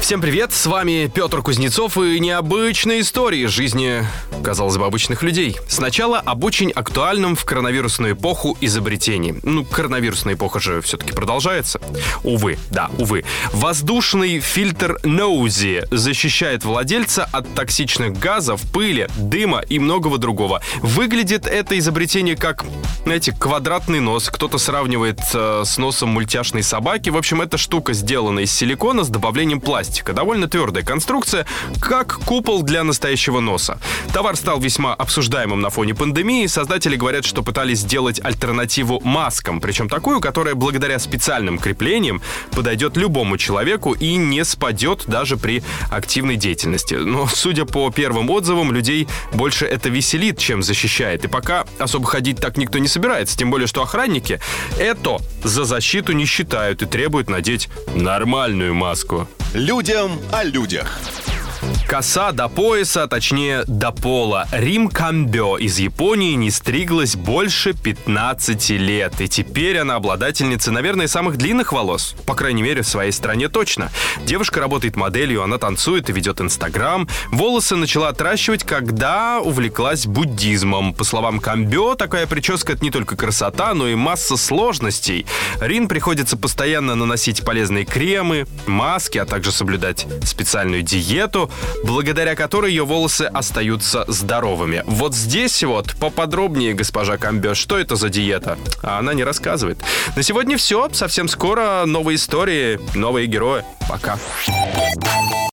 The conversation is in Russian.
Всем привет, с вами Петр Кузнецов и необычные истории жизни, казалось бы, обычных людей. Сначала об очень актуальном в коронавирусную эпоху изобретении. Ну, коронавирусная эпоха же все-таки продолжается. Увы, да, увы. Воздушный фильтр Ноузи защищает владельца от токсичных газов, пыли, дыма и многого другого. Выглядит это изобретение как, знаете, квадратный нос. Кто-то сравнивает э, с носом мультяшной собаки. В общем, эта штука сделана из силикона с добавлением пластика. Довольно твердая конструкция, как купол для настоящего носа. Товар стал весьма обсуждаемым на фоне пандемии. Создатели говорят, что пытались сделать альтернативу маскам, причем такую, которая благодаря специальным креплениям подойдет любому человеку и не спадет даже при активной деятельности. Но, судя по первым отзывам, людей больше это веселит, чем защищает. И пока особо ходить так никто не собирается, тем более, что охранники это за защиту не считают и требуют надеть нормальную маску. Людям о людях. Коса до пояса, точнее до пола. Рим Камбё из Японии не стриглась больше 15 лет. И теперь она обладательница, наверное, самых длинных волос. По крайней мере, в своей стране точно. Девушка работает моделью, она танцует и ведет Инстаграм. Волосы начала отращивать, когда увлеклась буддизмом. По словам Камбё, такая прическа — это не только красота, но и масса сложностей. Рин приходится постоянно наносить полезные кремы, маски, а также соблюдать специальную диету благодаря которой ее волосы остаются здоровыми. Вот здесь вот поподробнее, госпожа Камбё, что это за диета? А она не рассказывает. На сегодня все. Совсем скоро новые истории, новые герои. Пока.